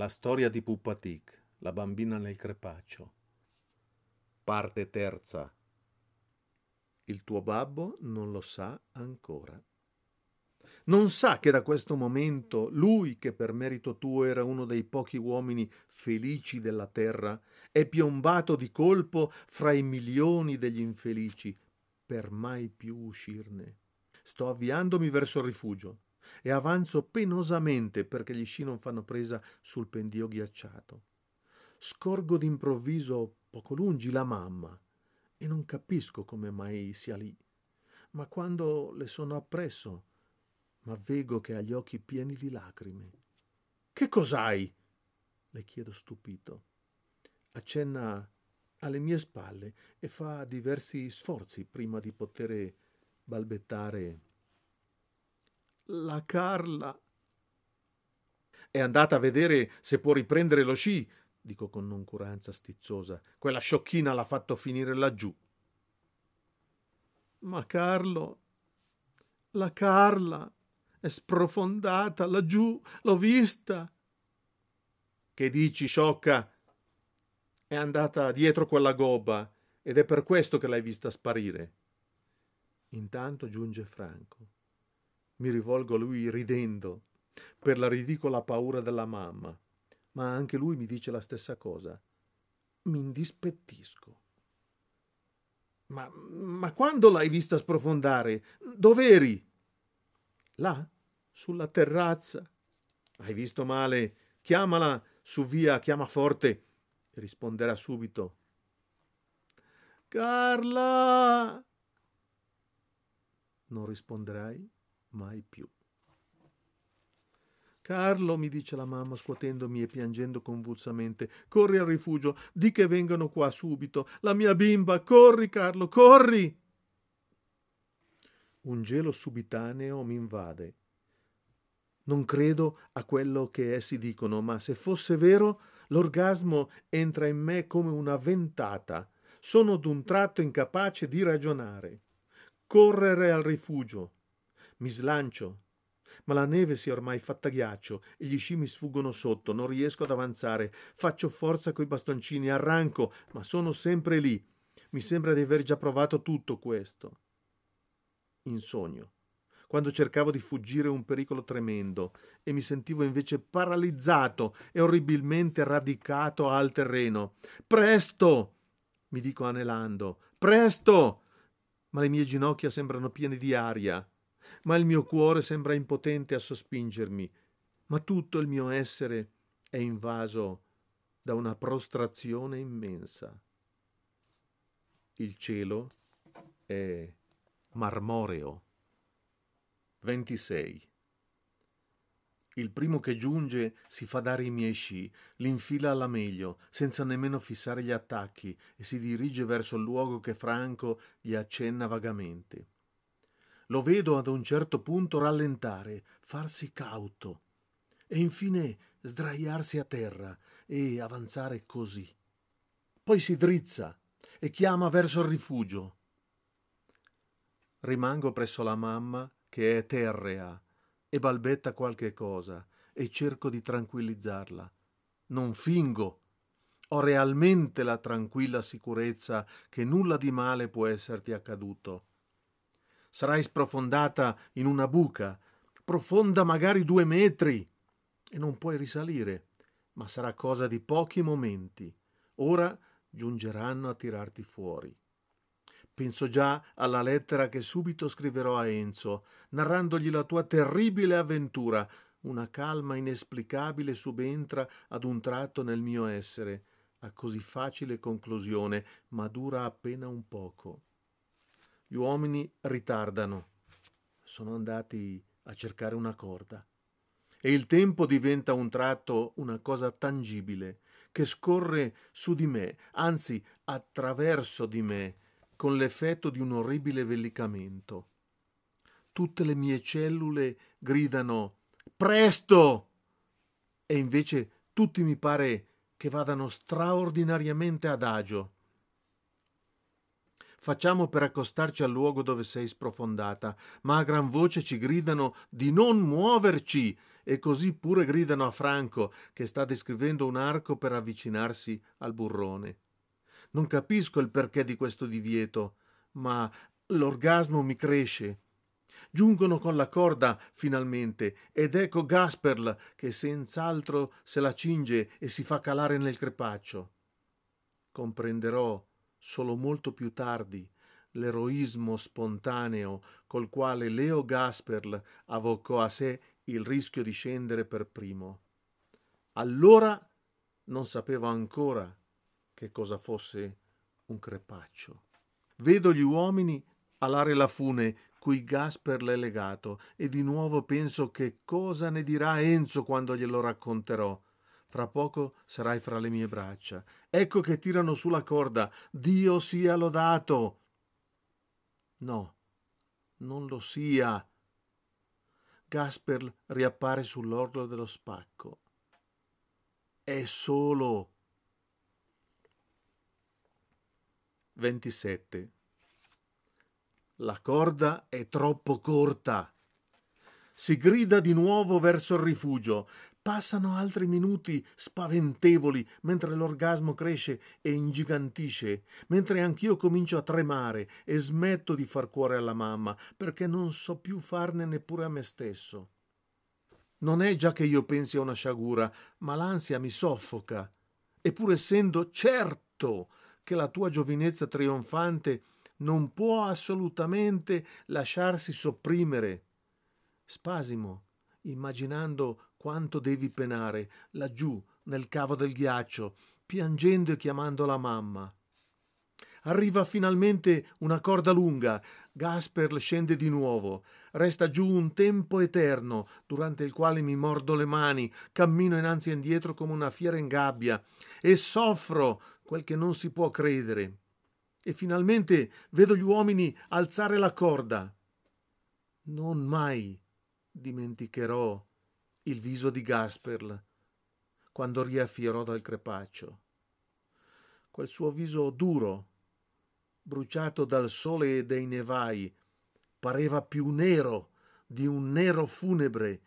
La storia di Pupatic, la bambina nel crepaccio. Parte terza. Il tuo babbo non lo sa ancora. Non sa che da questo momento lui, che per merito tuo era uno dei pochi uomini felici della terra, è piombato di colpo fra i milioni degli infelici, per mai più uscirne. Sto avviandomi verso il rifugio e avanzo penosamente perché gli sci non fanno presa sul pendio ghiacciato. Scorgo d'improvviso poco lungi la mamma e non capisco come mai sia lì. Ma quando le sono appresso, m'avvego che ha gli occhi pieni di lacrime. Che cos'hai? le chiedo stupito. Accenna alle mie spalle e fa diversi sforzi prima di poter balbettare la Carla. È andata a vedere se può riprendere lo sci, dico con noncuranza stizzosa. Quella sciocchina l'ha fatto finire laggiù. Ma Carlo, la Carla è sprofondata laggiù, l'ho vista. Che dici, sciocca? È andata dietro quella gobba ed è per questo che l'hai vista sparire. Intanto giunge Franco. Mi rivolgo a lui ridendo per la ridicola paura della mamma, ma anche lui mi dice la stessa cosa. Mi indispettisco. Ma, ma quando l'hai vista sprofondare? Dov'eri? Là, sulla terrazza. Hai visto male? Chiamala su via, chiama forte. Risponderà subito. Carla! Non risponderai? Mai più. Carlo, mi dice la mamma scuotendomi e piangendo convulsamente, corri al rifugio, di che vengano qua subito. La mia bimba, corri Carlo, corri! Un gelo subitaneo mi invade. Non credo a quello che essi dicono, ma se fosse vero, l'orgasmo entra in me come una ventata. Sono d'un tratto incapace di ragionare. Correre al rifugio, mi slancio, ma la neve si è ormai fatta ghiaccio e gli sci mi sfuggono sotto, non riesco ad avanzare. Faccio forza coi bastoncini, arranco, ma sono sempre lì. Mi sembra di aver già provato tutto questo. In sogno, quando cercavo di fuggire un pericolo tremendo e mi sentivo invece paralizzato e orribilmente radicato al terreno. Presto! mi dico anelando. Presto! Ma le mie ginocchia sembrano piene di aria ma il mio cuore sembra impotente a sospingermi, ma tutto il mio essere è invaso da una prostrazione immensa. Il cielo è marmoreo. 26. Il primo che giunge si fa dare i miei sci, li infila alla meglio, senza nemmeno fissare gli attacchi, e si dirige verso il luogo che Franco gli accenna vagamente. Lo vedo ad un certo punto rallentare, farsi cauto e infine sdraiarsi a terra e avanzare così. Poi si drizza e chiama verso il rifugio. Rimango presso la mamma che è terrea e balbetta qualche cosa e cerco di tranquillizzarla. Non fingo. Ho realmente la tranquilla sicurezza che nulla di male può esserti accaduto sarai sprofondata in una buca, profonda magari due metri, e non puoi risalire, ma sarà cosa di pochi momenti. Ora giungeranno a tirarti fuori. Penso già alla lettera che subito scriverò a Enzo, narrandogli la tua terribile avventura. Una calma inesplicabile subentra ad un tratto nel mio essere, a così facile conclusione, ma dura appena un poco. Gli uomini ritardano. Sono andati a cercare una corda. E il tempo diventa un tratto una cosa tangibile, che scorre su di me, anzi attraverso di me, con l'effetto di un orribile vellicamento. Tutte le mie cellule gridano Presto! E invece tutti mi pare che vadano straordinariamente adagio. Facciamo per accostarci al luogo dove sei sprofondata, ma a gran voce ci gridano di non muoverci e così pure gridano a Franco che sta descrivendo un arco per avvicinarsi al burrone. Non capisco il perché di questo divieto, ma l'orgasmo mi cresce. Giungono con la corda finalmente ed ecco Gasperl che senz'altro se la cinge e si fa calare nel crepaccio. Comprenderò solo molto più tardi l'eroismo spontaneo col quale Leo Gasperl avvocò a sé il rischio di scendere per primo. Allora non sapevo ancora che cosa fosse un crepaccio. Vedo gli uomini alare la fune cui Gasper l'è legato e di nuovo penso che cosa ne dirà Enzo quando glielo racconterò. Fra poco sarai fra le mie braccia. Ecco che tirano sulla corda. Dio sia lodato. No, non lo sia. Gasper riappare sull'orlo dello spacco. È solo. 27. La corda è troppo corta. Si grida di nuovo verso il rifugio. Passano altri minuti spaventevoli mentre l'orgasmo cresce e ingigantisce, mentre anch'io comincio a tremare e smetto di far cuore alla mamma perché non so più farne neppure a me stesso. Non è già che io pensi a una sciagura, ma l'ansia mi soffoca. E pur essendo certo che la tua giovinezza trionfante non può assolutamente lasciarsi sopprimere. Spasimo, immaginando quanto devi penare laggiù nel cavo del ghiaccio, piangendo e chiamando la mamma. Arriva finalmente una corda lunga, Gasper scende di nuovo, resta giù un tempo eterno, durante il quale mi mordo le mani, cammino innanzi e indietro come una fiera in gabbia e soffro quel che non si può credere. E finalmente vedo gli uomini alzare la corda. Non mai dimenticherò il viso di Gasperl quando riaffierò dal crepaccio. Quel suo viso duro, bruciato dal sole e dai nevai, pareva più nero di un nero funebre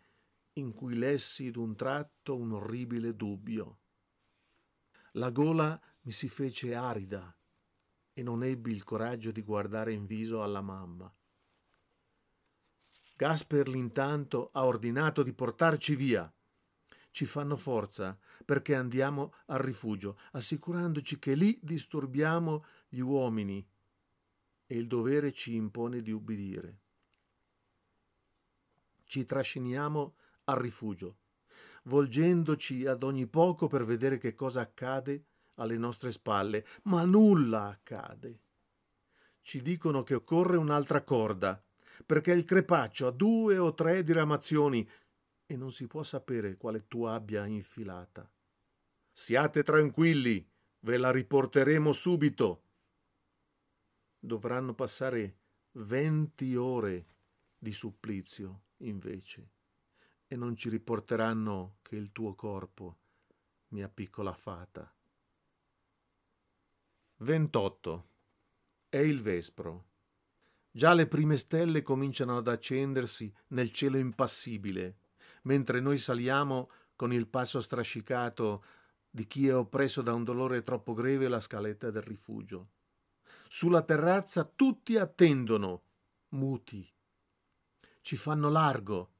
in cui lessi d'un tratto un orribile dubbio. La gola mi si fece arida e non ebbi il coraggio di guardare in viso alla mamma. Gasper intanto ha ordinato di portarci via. Ci fanno forza perché andiamo al rifugio, assicurandoci che lì disturbiamo gli uomini e il dovere ci impone di ubbidire. Ci trasciniamo al rifugio, volgendoci ad ogni poco per vedere che cosa accade alle nostre spalle, ma nulla accade. Ci dicono che occorre un'altra corda, perché il crepaccio ha due o tre diramazioni e non si può sapere quale tu abbia infilata. Siate tranquilli, ve la riporteremo subito. Dovranno passare venti ore di supplizio, invece, e non ci riporteranno che il tuo corpo, mia piccola fata. 28. È il vespro. Già le prime stelle cominciano ad accendersi nel cielo impassibile, mentre noi saliamo con il passo strascicato di chi è oppresso da un dolore troppo greve la scaletta del rifugio. Sulla terrazza tutti attendono, muti. Ci fanno largo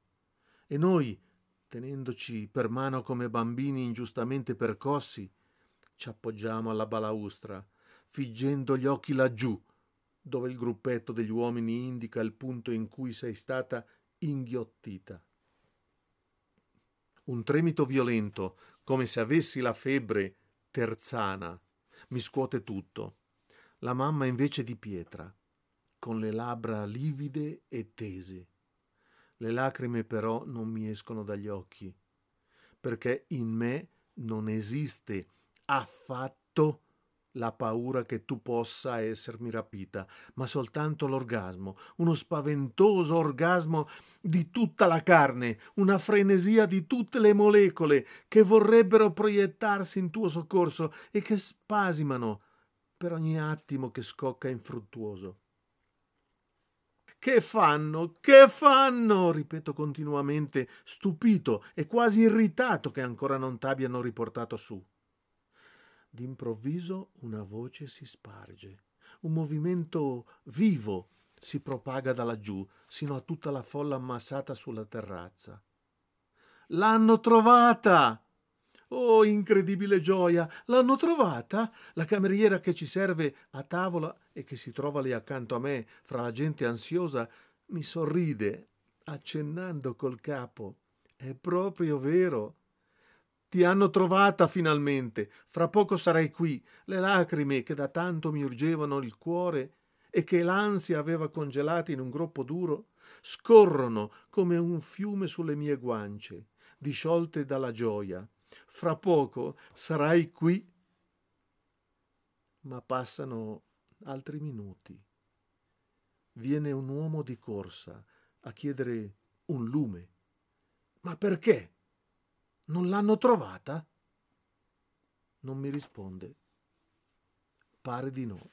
e noi, tenendoci per mano come bambini ingiustamente percossi, ci appoggiamo alla balaustra figgendo gli occhi laggiù, dove il gruppetto degli uomini indica il punto in cui sei stata inghiottita. Un tremito violento, come se avessi la febbre terzana, mi scuote tutto. La mamma invece di pietra, con le labbra livide e tese. Le lacrime però non mi escono dagli occhi, perché in me non esiste affatto la paura che tu possa essermi rapita, ma soltanto l'orgasmo, uno spaventoso orgasmo di tutta la carne, una frenesia di tutte le molecole che vorrebbero proiettarsi in tuo soccorso e che spasimano per ogni attimo che scocca infruttuoso. Che fanno? Che fanno? ripeto continuamente, stupito e quasi irritato che ancora non t'abbiano riportato su. D'improvviso una voce si sparge, un movimento vivo si propaga da laggiù sino a tutta la folla ammassata sulla terrazza. L'hanno trovata! Oh, incredibile gioia! L'hanno trovata? La cameriera che ci serve a tavola e che si trova lì accanto a me, fra la gente ansiosa, mi sorride, accennando col capo. È proprio vero. Ti hanno trovata finalmente. Fra poco sarai qui. Le lacrime che da tanto mi urgevano il cuore e che l'ansia aveva congelato in un groppo duro, scorrono come un fiume sulle mie guance, disciolte dalla gioia fra poco sarai qui. Ma passano altri minuti. Viene un uomo di corsa a chiedere un lume. Ma perché? Non l'hanno trovata? Non mi risponde. Pare di no.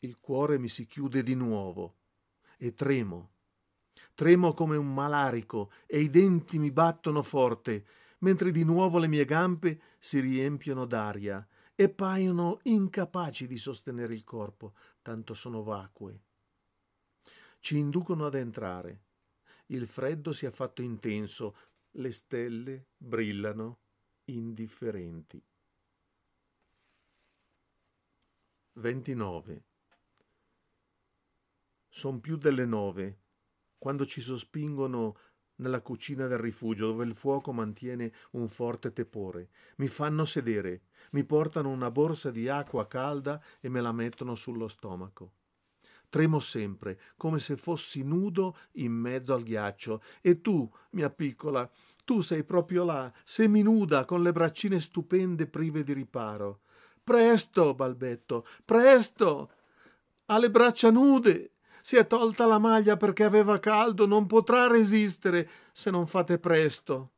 Il cuore mi si chiude di nuovo e tremo. Tremo come un malarico e i denti mi battono forte mentre di nuovo le mie gambe si riempiono d'aria e paiono incapaci di sostenere il corpo, tanto sono vacue. Ci inducono ad entrare. Il freddo si è fatto intenso, le stelle brillano indifferenti. 29. Son più delle nove, quando ci sospingono nella cucina del rifugio dove il fuoco mantiene un forte tepore. Mi fanno sedere, mi portano una borsa di acqua calda e me la mettono sullo stomaco. Tremo sempre, come se fossi nudo in mezzo al ghiaccio. E tu, mia piccola, tu sei proprio là, seminuda, con le braccine stupende prive di riparo. Presto, balbetto, presto! Ha le braccia nude! Si è tolta la maglia perché aveva caldo, non potrà resistere se non fate presto.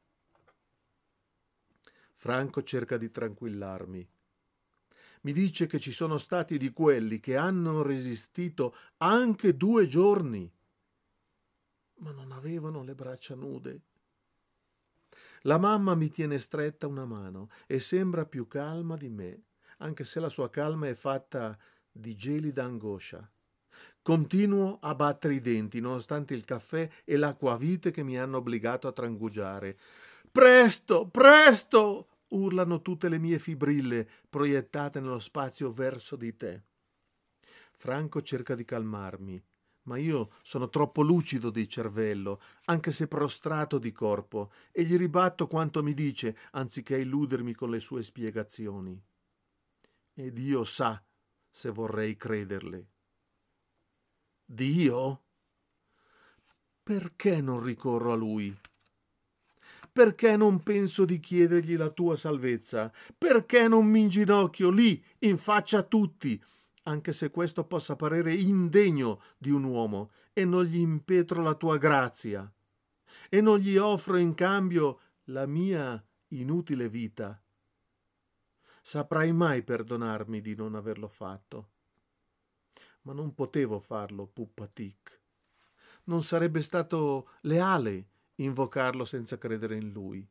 Franco cerca di tranquillarmi. Mi dice che ci sono stati di quelli che hanno resistito anche due giorni, ma non avevano le braccia nude. La mamma mi tiene stretta una mano e sembra più calma di me, anche se la sua calma è fatta di gelida angoscia. Continuo a battere i denti, nonostante il caffè e l'acquavite che mi hanno obbligato a trangugiare. Presto, presto! Urlano tutte le mie fibrille proiettate nello spazio verso di te. Franco cerca di calmarmi, ma io sono troppo lucido di cervello, anche se prostrato di corpo, e gli ribatto quanto mi dice, anziché illudermi con le sue spiegazioni. E Dio sa se vorrei crederle. Dio? Perché non ricorro a Lui? Perché non penso di chiedergli la tua salvezza? Perché non mi inginocchio lì, in faccia a tutti, anche se questo possa parere indegno di un uomo, e non gli impetro la tua grazia, e non gli offro in cambio la mia inutile vita? Saprai mai perdonarmi di non averlo fatto? ma non potevo farlo, Puppatic. Non sarebbe stato leale invocarlo senza credere in lui,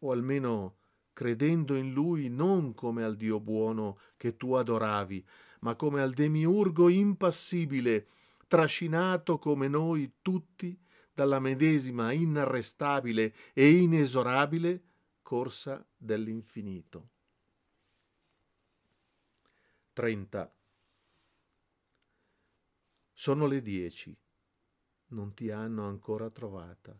o almeno credendo in lui non come al Dio buono che tu adoravi, ma come al demiurgo impassibile, trascinato come noi tutti dalla medesima inarrestabile e inesorabile corsa dell'infinito. 30. Sono le dieci. Non ti hanno ancora trovata.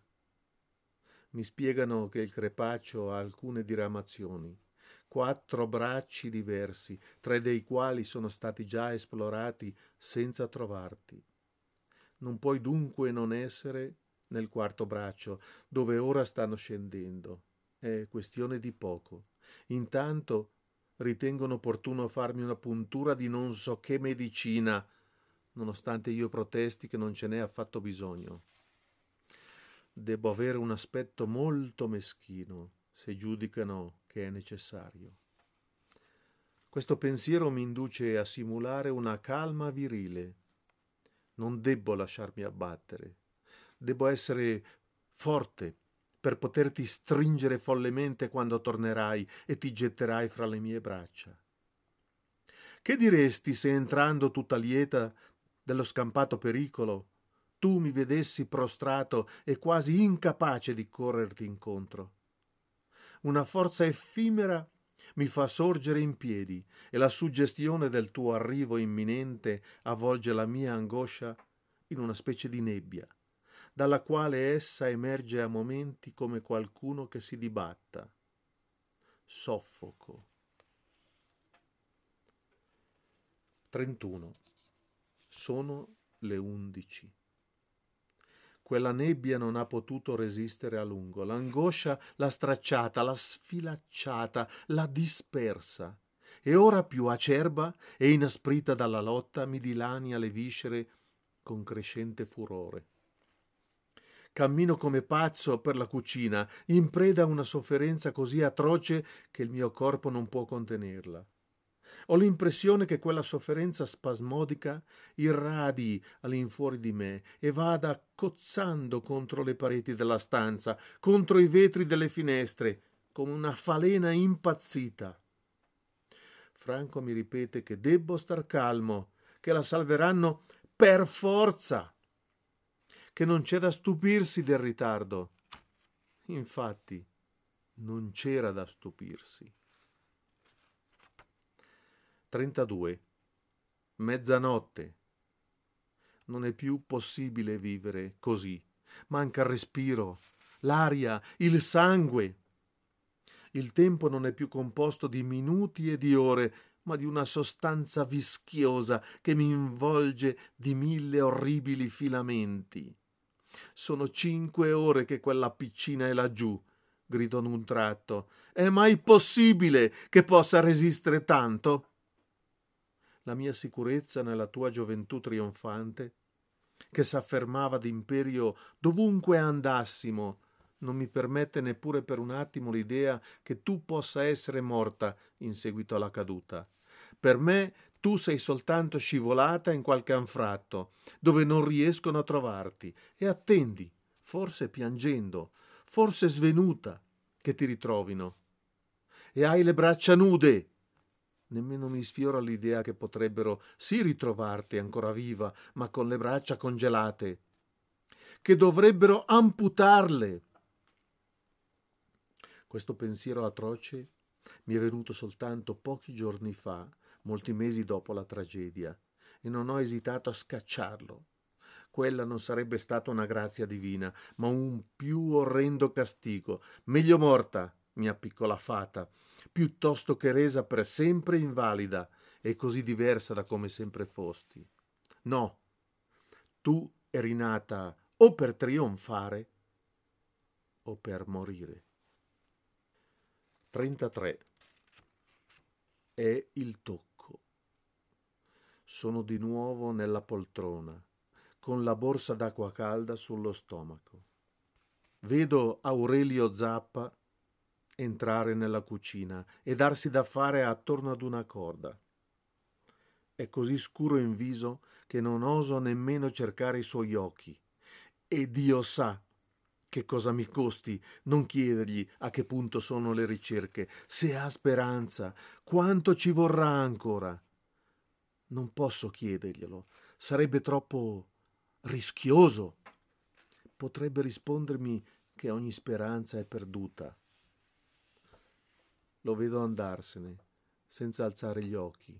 Mi spiegano che il crepaccio ha alcune diramazioni, quattro bracci diversi, tre dei quali sono stati già esplorati senza trovarti. Non puoi dunque non essere nel quarto braccio, dove ora stanno scendendo. È questione di poco. Intanto ritengono opportuno farmi una puntura di non so che medicina nonostante io protesti che non ce n'è affatto bisogno. Debbo avere un aspetto molto meschino se giudicano che è necessario. Questo pensiero mi induce a simulare una calma virile. Non debbo lasciarmi abbattere. Debbo essere forte per poterti stringere follemente quando tornerai e ti getterai fra le mie braccia. Che diresti se entrando tutta lieta dello scampato pericolo tu mi vedessi prostrato e quasi incapace di correrti incontro? Una forza effimera mi fa sorgere in piedi e la suggestione del tuo arrivo imminente avvolge la mia angoscia in una specie di nebbia dalla quale essa emerge a momenti come qualcuno che si dibatta. Soffoco. 31. Sono le undici. Quella nebbia non ha potuto resistere a lungo. L'angoscia l'ha stracciata, l'ha sfilacciata, l'ha dispersa. E ora più acerba e inasprita dalla lotta mi dilania le viscere con crescente furore. Cammino come pazzo per la cucina, in preda a una sofferenza così atroce che il mio corpo non può contenerla. Ho l'impressione che quella sofferenza spasmodica irradi all'infuori di me e vada cozzando contro le pareti della stanza, contro i vetri delle finestre, come una falena impazzita. Franco mi ripete che debbo star calmo, che la salveranno per forza che non c'è da stupirsi del ritardo. Infatti, non c'era da stupirsi. 32. Mezzanotte. Non è più possibile vivere così. Manca il respiro, l'aria, il sangue. Il tempo non è più composto di minuti e di ore, ma di una sostanza vischiosa che mi involge di mille orribili filamenti. Sono cinque ore che quella piccina è laggiù, gridò in un tratto. È mai possibile che possa resistere tanto? La mia sicurezza nella tua gioventù trionfante, che s'affermava d'imperio dovunque andassimo, non mi permette neppure per un attimo l'idea che tu possa essere morta in seguito alla caduta. Per me tu sei soltanto scivolata in qualche anfratto, dove non riescono a trovarti, e attendi, forse piangendo, forse svenuta, che ti ritrovino. E hai le braccia nude. Nemmeno mi sfiora l'idea che potrebbero sì ritrovarti ancora viva, ma con le braccia congelate. Che dovrebbero amputarle. Questo pensiero atroce mi è venuto soltanto pochi giorni fa molti mesi dopo la tragedia, e non ho esitato a scacciarlo. Quella non sarebbe stata una grazia divina, ma un più orrendo castigo. Meglio morta, mia piccola fata, piuttosto che resa per sempre invalida e così diversa da come sempre fosti. No, tu eri nata o per trionfare o per morire. 33. È il tocco sono di nuovo nella poltrona, con la borsa d'acqua calda sullo stomaco. Vedo Aurelio Zappa entrare nella cucina e darsi da fare attorno ad una corda. È così scuro in viso che non oso nemmeno cercare i suoi occhi. E Dio sa che cosa mi costi non chiedergli a che punto sono le ricerche, se ha speranza, quanto ci vorrà ancora. Non posso chiederglielo, sarebbe troppo rischioso. Potrebbe rispondermi che ogni speranza è perduta. Lo vedo andarsene, senza alzare gli occhi,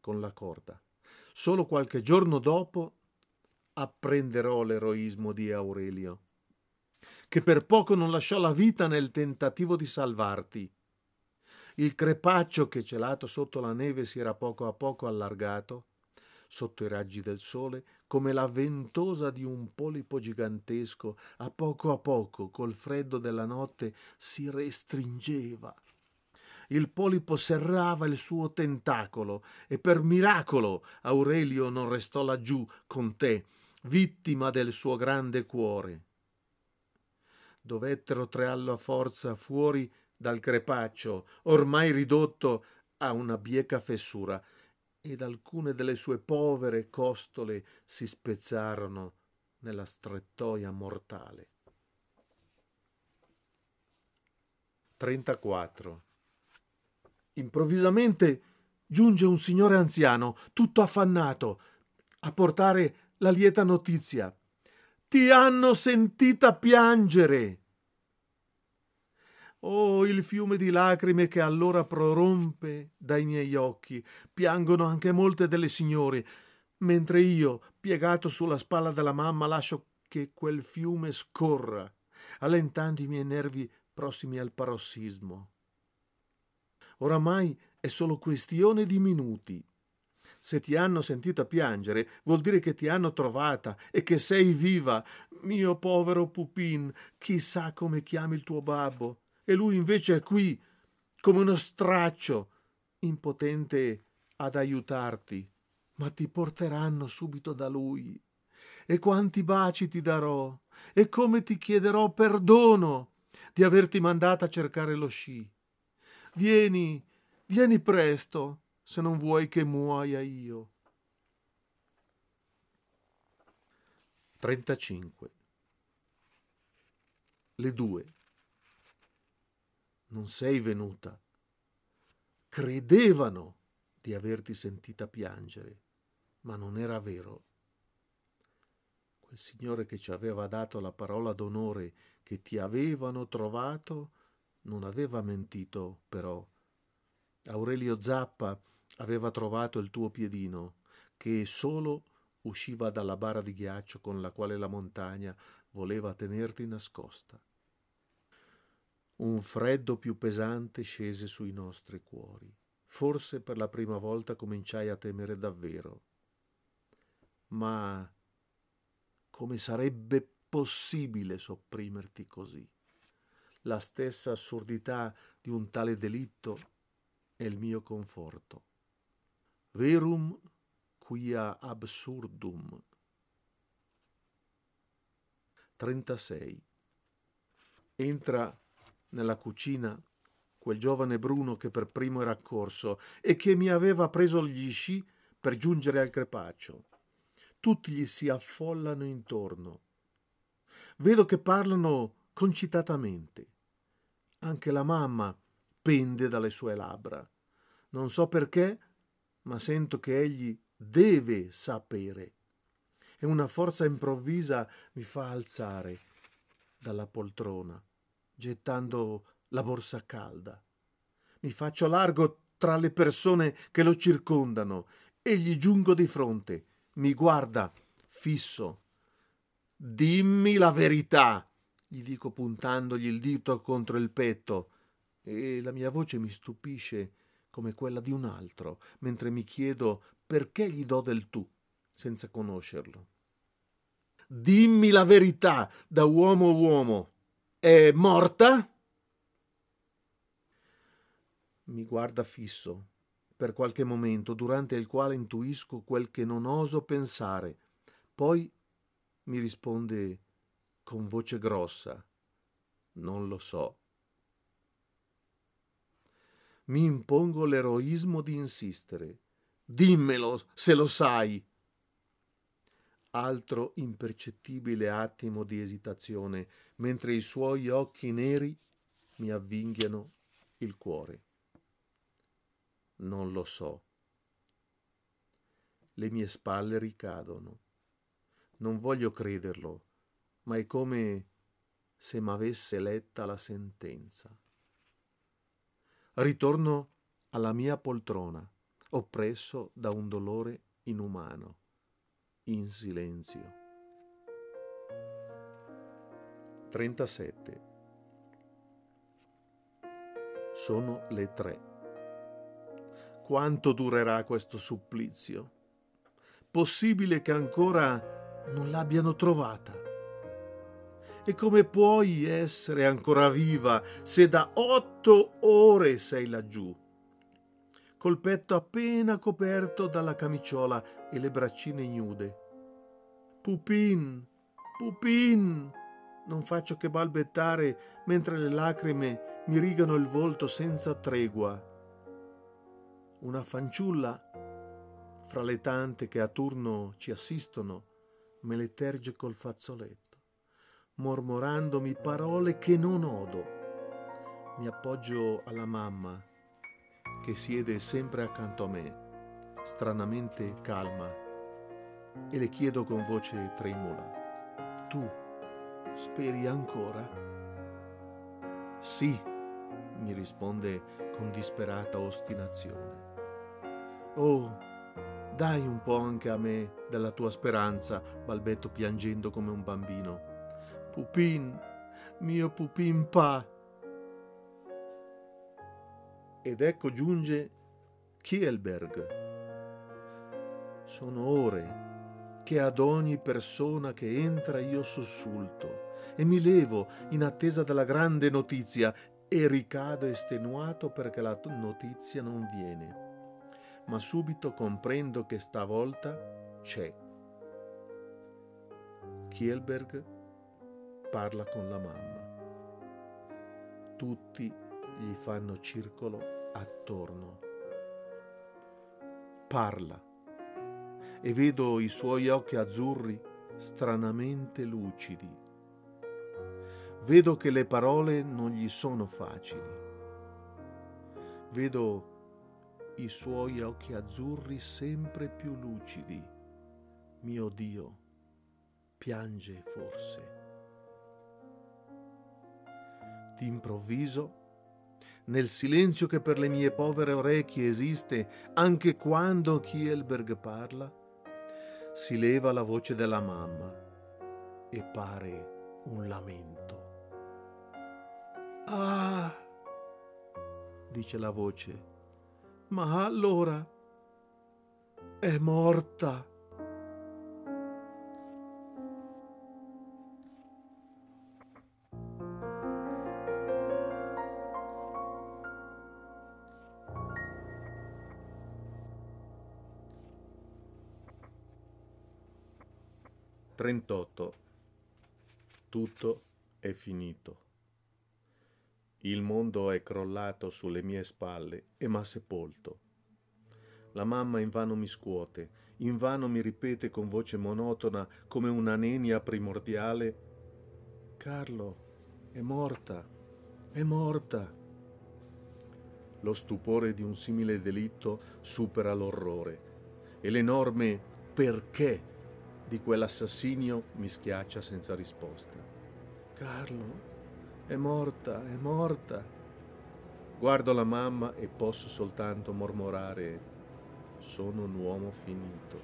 con la corda. Solo qualche giorno dopo apprenderò l'eroismo di Aurelio, che per poco non lasciò la vita nel tentativo di salvarti il crepaccio che celato sotto la neve si era poco a poco allargato, sotto i raggi del sole, come la ventosa di un polipo gigantesco, a poco a poco, col freddo della notte, si restringeva. Il polipo serrava il suo tentacolo e per miracolo Aurelio non restò laggiù con te, vittima del suo grande cuore. Dovettero trarlo a forza fuori dal crepaccio, ormai ridotto a una bieca fessura, ed alcune delle sue povere costole si spezzarono nella strettoia mortale. 34. Improvvisamente giunge un signore anziano, tutto affannato, a portare la lieta notizia. Ti hanno sentita piangere. Oh, il fiume di lacrime che allora prorompe dai miei occhi. Piangono anche molte delle signore, mentre io, piegato sulla spalla della mamma, lascio che quel fiume scorra, allentando i miei nervi prossimi al parossismo. Oramai è solo questione di minuti. Se ti hanno sentita piangere, vuol dire che ti hanno trovata e che sei viva. Mio povero Pupin, chissà come chiami il tuo babbo e lui invece è qui, come uno straccio, impotente ad aiutarti, ma ti porteranno subito da lui. E quanti baci ti darò, e come ti chiederò perdono di averti mandata a cercare lo sci. Vieni, vieni presto, se non vuoi che muoia io. 35. Le due non sei venuta. Credevano di averti sentita piangere, ma non era vero. Quel signore che ci aveva dato la parola d'onore che ti avevano trovato non aveva mentito, però. Aurelio Zappa aveva trovato il tuo piedino, che solo usciva dalla bara di ghiaccio con la quale la montagna voleva tenerti nascosta un freddo più pesante scese sui nostri cuori. Forse per la prima volta cominciai a temere davvero. Ma come sarebbe possibile sopprimerti così? La stessa assurdità di un tale delitto è il mio conforto. Verum quia absurdum. 36. Entra nella cucina quel giovane Bruno che per primo era accorso e che mi aveva preso gli sci per giungere al crepaccio. Tutti gli si affollano intorno. Vedo che parlano concitatamente. Anche la mamma pende dalle sue labbra. Non so perché, ma sento che egli deve sapere. E una forza improvvisa mi fa alzare dalla poltrona gettando la borsa calda. Mi faccio largo tra le persone che lo circondano e gli giungo di fronte. Mi guarda fisso. Dimmi la verità, gli dico puntandogli il dito contro il petto, e la mia voce mi stupisce come quella di un altro, mentre mi chiedo perché gli do del tu, senza conoscerlo. Dimmi la verità da uomo a uomo. È morta? Mi guarda fisso per qualche momento, durante il quale intuisco quel che non oso pensare. Poi mi risponde con voce grossa. Non lo so. Mi impongo l'eroismo di insistere. Dimmelo se lo sai altro impercettibile attimo di esitazione, mentre i suoi occhi neri mi avvinghiano il cuore. Non lo so. Le mie spalle ricadono. Non voglio crederlo, ma è come se m'avesse letta la sentenza. Ritorno alla mia poltrona, oppresso da un dolore inumano in silenzio. 37. Sono le tre. Quanto durerà questo supplizio? Possibile che ancora non l'abbiano trovata? E come puoi essere ancora viva se da otto ore sei laggiù? col petto appena coperto dalla camiciola e le braccine ignude. Pupin, Pupin! Non faccio che balbettare mentre le lacrime mi rigano il volto senza tregua. Una fanciulla fra le tante che a turno ci assistono, me le terge col fazzoletto, mormorandomi parole che non odo. Mi appoggio alla mamma, che siede sempre accanto a me, stranamente calma, e le chiedo con voce tremula, tu speri ancora? Sì, mi risponde con disperata ostinazione. Oh, dai un po' anche a me della tua speranza, balbetto piangendo come un bambino. Pupin, mio Pupin pa. Ed ecco giunge Kielberg. Sono ore che ad ogni persona che entra io sussulto e mi levo in attesa della grande notizia e ricado estenuato perché la notizia non viene ma subito comprendo che stavolta c'è. Kielberg parla con la mamma. Tutti gli fanno circolo attorno. Parla e vedo i suoi occhi azzurri stranamente lucidi. Vedo che le parole non gli sono facili. Vedo i suoi occhi azzurri sempre più lucidi. Mio Dio, piange forse. D'improvviso, nel silenzio che per le mie povere orecchie esiste anche quando Kielberg parla, si leva la voce della mamma e pare un lamento. Ah, dice la voce ma allora è morta. Trentotto. Tutto è finito. Il mondo è crollato sulle mie spalle e m'ha sepolto. La mamma invano mi scuote, invano mi ripete con voce monotona come una nenia primordiale Carlo, è morta, è morta. Lo stupore di un simile delitto supera l'orrore e l'enorme perché di quell'assassinio mi schiaccia senza risposta. Carlo, è morta, è morta. Guardo la mamma e posso soltanto mormorare, sono un uomo finito.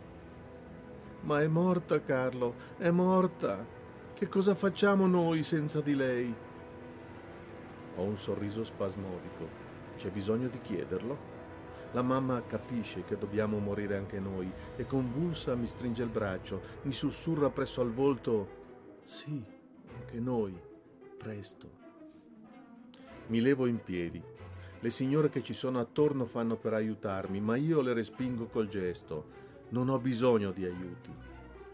Ma è morta, Carlo, è morta. Che cosa facciamo noi senza di lei? Ho un sorriso spasmodico. C'è bisogno di chiederlo? La mamma capisce che dobbiamo morire anche noi e convulsa mi stringe il braccio, mi sussurra presso al volto, sì, anche noi presto. Mi levo in piedi. Le signore che ci sono attorno fanno per aiutarmi, ma io le respingo col gesto. Non ho bisogno di aiuti.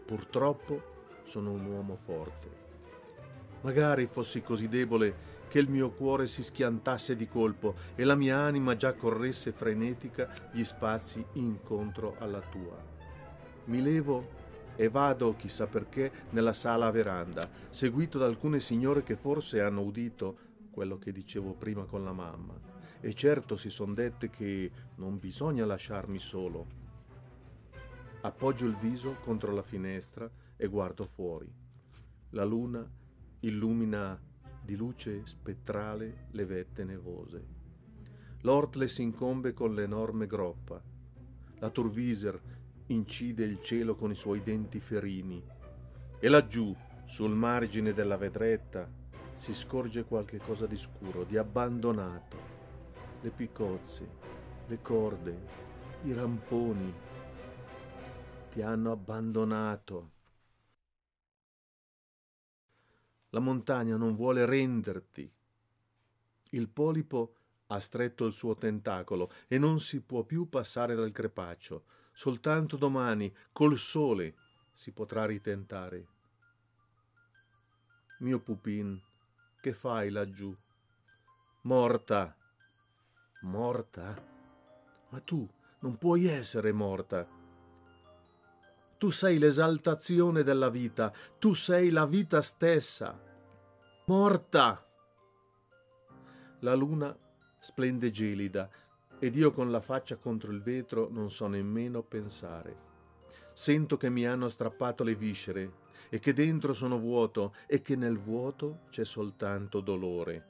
Purtroppo sono un uomo forte. Magari fossi così debole che il mio cuore si schiantasse di colpo e la mia anima già corresse frenetica gli spazi incontro alla tua. Mi levo e vado, chissà perché, nella sala a veranda, seguito da alcune signore che forse hanno udito quello che dicevo prima con la mamma. E certo si son dette che non bisogna lasciarmi solo. Appoggio il viso contro la finestra e guardo fuori. La luna illumina di luce spettrale le vette nevose. L'ortle si incombe con l'enorme groppa. La Turviser incide il cielo con i suoi denti ferini e laggiù, sul margine della vedretta, si scorge qualche cosa di scuro, di abbandonato. Le piccozze, le corde, i ramponi ti hanno abbandonato. La montagna non vuole renderti. Il polipo ha stretto il suo tentacolo e non si può più passare dal crepaccio soltanto domani, col sole, si potrà ritentare. Mio pupin, che fai laggiù? Morta. Morta? Ma tu non puoi essere morta. tu sei l'esaltazione della vita, tu sei la vita stessa. Morta! La luna splende gelida ed io con la faccia contro il vetro non so nemmeno pensare. Sento che mi hanno strappato le viscere e che dentro sono vuoto e che nel vuoto c'è soltanto dolore.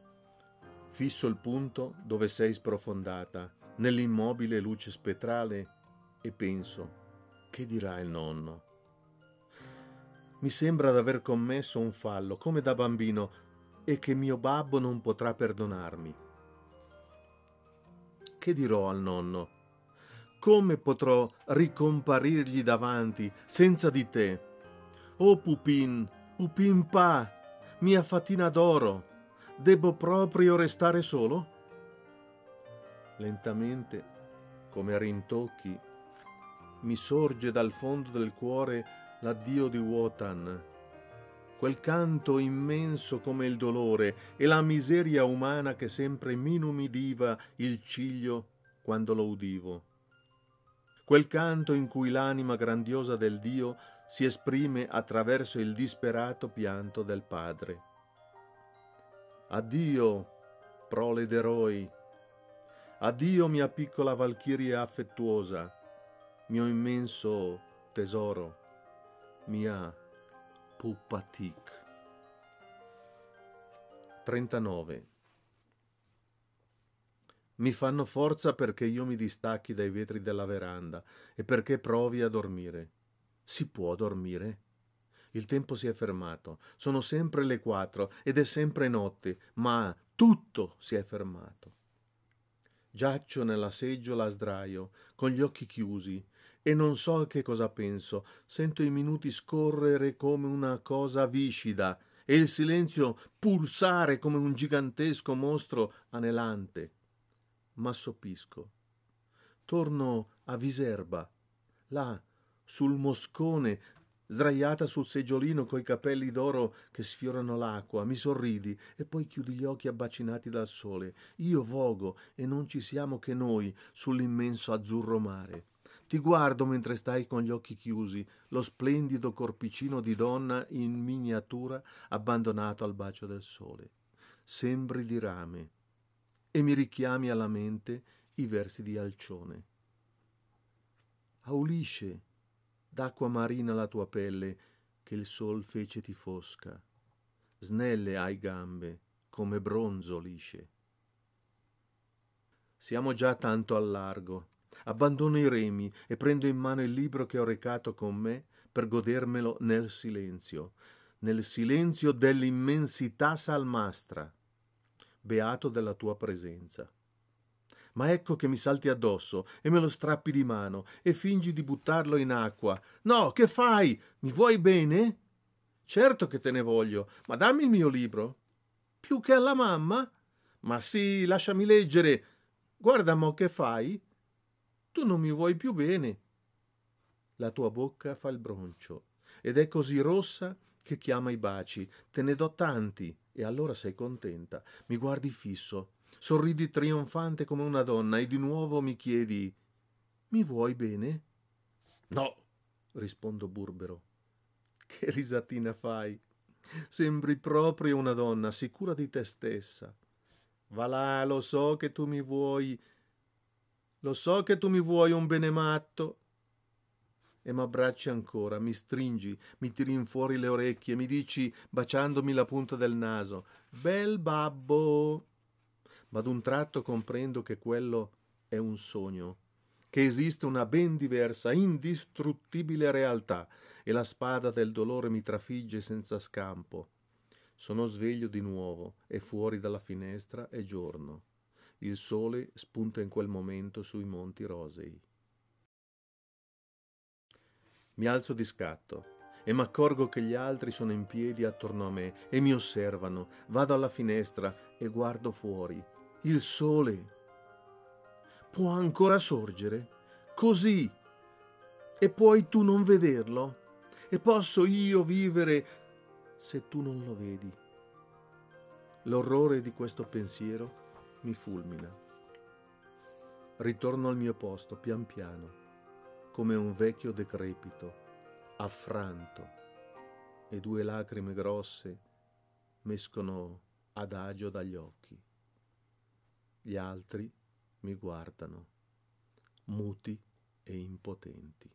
Fisso il punto dove sei sprofondata, nell'immobile luce spettrale, e penso, che dirà il nonno? Mi sembra d'aver commesso un fallo, come da bambino, e che mio babbo non potrà perdonarmi. Che dirò al nonno? Come potrò ricomparirgli davanti senza di te? Oh Pupin, Pupin pa, mia fatina d'oro, debbo proprio restare solo? Lentamente, come a rintocchi, mi sorge dal fondo del cuore l'addio di Wotan, quel canto immenso come il dolore e la miseria umana che sempre minumidiva il ciglio quando lo udivo. Quel canto in cui l'anima grandiosa del Dio si esprime attraverso il disperato pianto del Padre. Addio, prole d'eroi. Addio, mia piccola valchiria affettuosa mio immenso tesoro, mia Pupatik. 39. Mi fanno forza perché io mi distacchi dai vetri della veranda e perché provi a dormire. Si può dormire? Il tempo si è fermato, sono sempre le quattro ed è sempre notte, ma tutto si è fermato. Giaccio nella seggiola a sdraio, con gli occhi chiusi, e non so che cosa penso. Sento i minuti scorrere come una cosa viscida e il silenzio pulsare come un gigantesco mostro anelante. Ma soppisco. Torno a Viserba, là, sul moscone, sdraiata sul seggiolino coi capelli d'oro che sfiorano l'acqua, mi sorridi e poi chiudi gli occhi abbacinati dal sole. Io vogo e non ci siamo che noi sull'immenso azzurro mare. Ti guardo mentre stai con gli occhi chiusi, lo splendido corpicino di donna in miniatura abbandonato al bacio del sole. Sembri di rame e mi richiami alla mente i versi di Alcione. Aulisce, d'acqua marina la tua pelle, che il sol fece ti fosca. Snelle hai gambe, come bronzo lisce. Siamo già tanto al largo, Abbandono i remi e prendo in mano il libro che ho recato con me per godermelo nel silenzio, nel silenzio dell'immensità salmastra, beato della tua presenza. Ma ecco che mi salti addosso e me lo strappi di mano e fingi di buttarlo in acqua. No, che fai? Mi vuoi bene? Certo che te ne voglio, ma dammi il mio libro. Più che alla mamma? Ma sì, lasciami leggere. Guarda mo che fai. Tu non mi vuoi più bene. La tua bocca fa il broncio ed è così rossa che chiama i baci. Te ne do tanti e allora sei contenta. Mi guardi fisso, sorridi trionfante come una donna e di nuovo mi chiedi Mi vuoi bene? No, rispondo burbero. Che risatina fai? Sembri proprio una donna sicura di te stessa. Va là, lo so che tu mi vuoi lo so che tu mi vuoi un bene matto. E m'abbracci ancora, mi stringi, mi tiri in fuori le orecchie, mi dici, baciandomi la punta del naso, bel babbo. Ma d'un tratto comprendo che quello è un sogno, che esiste una ben diversa, indistruttibile realtà, e la spada del dolore mi trafigge senza scampo. Sono sveglio di nuovo e fuori dalla finestra è giorno. Il sole spunta in quel momento sui monti rosei. Mi alzo di scatto e m'accorgo che gli altri sono in piedi attorno a me e mi osservano. Vado alla finestra e guardo fuori. Il sole può ancora sorgere? Così. E puoi tu non vederlo? E posso io vivere se tu non lo vedi? L'orrore di questo pensiero mi fulmina. Ritorno al mio posto pian piano, come un vecchio decrepito, affranto e due lacrime grosse mescono adagio dagli occhi. Gli altri mi guardano, muti e impotenti.